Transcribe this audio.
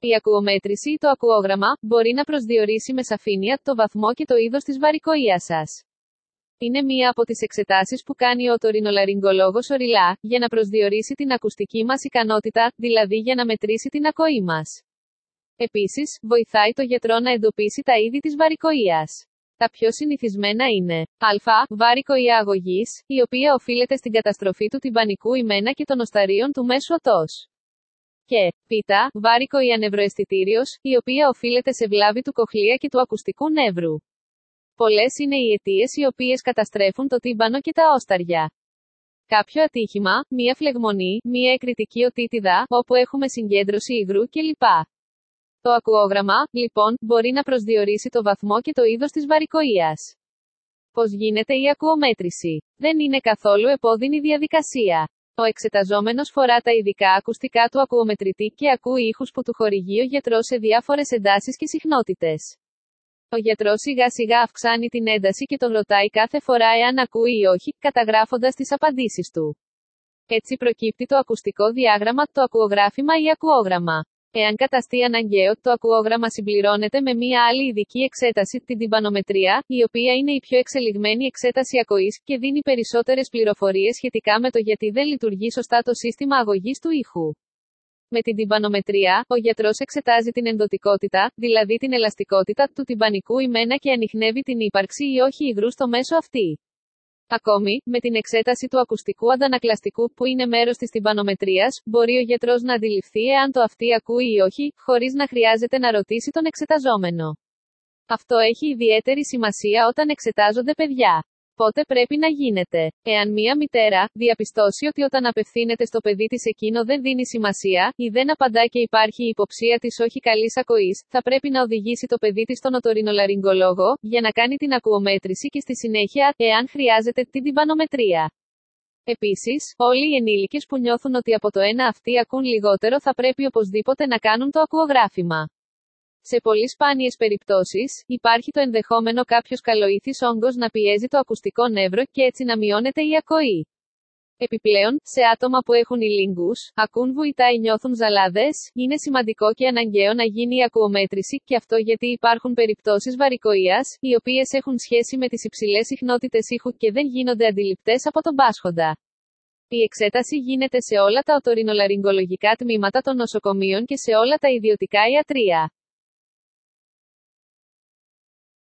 Η ακουομέτρηση ή το ακουόγραμμα μπορεί να προσδιορίσει με σαφήνεια το βαθμό και το είδος της βαρικοΐας σας. Είναι μία από τις εξετάσεις που κάνει ο τωρινολαριγκολόγος οριλά, για να προσδιορίσει την ακουστική μας ικανότητα, δηλαδή για να μετρήσει την ακοή μας. Επίσης, βοηθάει το γιατρό να εντοπίσει τα είδη της βαρικοΐας. Τα πιο συνηθισμένα είναι Α. Βάρικοϊα αγωγής, η οποία οφείλεται στην καταστροφή του τυμπανικού ημένα και των οσταρίων του μέσου οτός. Και Π. Βάρικοϊα νευροαισθητήριος, η οποία οφείλεται σε βλάβη του κοχλία και του ακουστικού νεύρου. Πολλές είναι οι αιτίες οι οποίες καταστρέφουν το τύμπανο και τα όσταρια. Κάποιο ατύχημα, μία φλεγμονή, μία εκρητική οτίτιδα, όπου έχουμε συγκέντρωση υγρού κλπ. Το ακουόγραμμα, λοιπόν, μπορεί να προσδιορίσει το βαθμό και το είδος της βαρικοΐας. Πώς γίνεται η ακουομέτρηση; Δεν είναι καθόλου επώδυνη διαδικασία. Ο εξεταζόμενος φορά τα ειδικά ακουστικά του ακουομετρητή και ακούει ήχους που του χορηγεί ο γιατρός σε διάφορες εντάσεις και συχνότητες. Ο γιατρός σιγά σιγά αυξάνει την ένταση και τον ρωτάει κάθε φορά εάν ακούει ή όχι, καταγράφοντας τις απαντήσεις του. Έτσι προκύπτει το ακουστικό διάγραμμα, το ακουογράφημα ή ακουόγραμμα. Εάν καταστεί αναγκαίο, το ακουόγραμμα συμπληρώνεται με μία άλλη ειδική εξέταση, την τυμπανομετρία, η οποία είναι η πιο εξελιγμένη εξέταση ακοής και δίνει περισσότερες πληροφορίες σχετικά με το γιατί δεν λειτουργεί σωστά το σύστημα αγωγής του ήχου. Με την τυμπανομετρία, ο γιατρός εξετάζει την ενδοτικότητα, δηλαδή την ελαστικότητα του τυμπανικού ημένα και ανοιχνεύει την ύπαρξη ή όχι υγρού στο μέσο αυτή. Ακόμη, με την εξέταση του ακουστικού αντανακλαστικού που είναι μέρος της τυμπανομετρίας, μπορεί ο γιατρός να αντιληφθεί εάν το αυτή ακούει ή όχι, χωρίς να χρειάζεται να ρωτήσει τον εξεταζόμενο. Αυτό έχει ιδιαίτερη σημασία όταν εξετάζονται παιδιά. Πότε πρέπει να γίνεται. Εάν μία μητέρα διαπιστώσει ότι όταν απευθύνεται στο παιδί της εκείνο δεν δίνει σημασία, ή δεν απαντά και υπάρχει η υποψία της όχι καλής ακοής, θα πρέπει να οδηγήσει το παιδί της στον οτορινολαριγκολόγο, για να κάνει την ακουομέτρηση και στη συνέχεια, εάν χρειάζεται, την τυμπανομετρία. Επίσης, όλοι οι ενήλικες που νιώθουν ότι από το ένα αυτοί ακούν λιγότερο θα πρέπει οπωσδήποτε να κάνουν το ακουογράφημα. Σε πολύ σπάνιες περιπτώσεις, υπάρχει το ενδεχόμενο κάποιος καλοήθης όγκος να πιέζει το ακουστικό νεύρο και έτσι να μειώνεται η ακοή. Επιπλέον, σε άτομα που έχουν ηλίγκου, ακούν βουητά ή νιώθουν ζαλάδες, είναι σημαντικό και αναγκαίο να γίνει η ακουομέτρηση, και αυτό γιατί υπάρχουν περιπτώσεις βαρικοία, οι οποίες έχουν σχέση με τις υψηλές συχνότητες ήχου και δεν γίνονται αντιληπτές από τον πάσχοντα. Η εξέταση γίνεται σε όλα τα οτορινολαριγκολογικά τμήματα των νοσοκομείων και σε όλα τα ιδιωτικά ιατρία.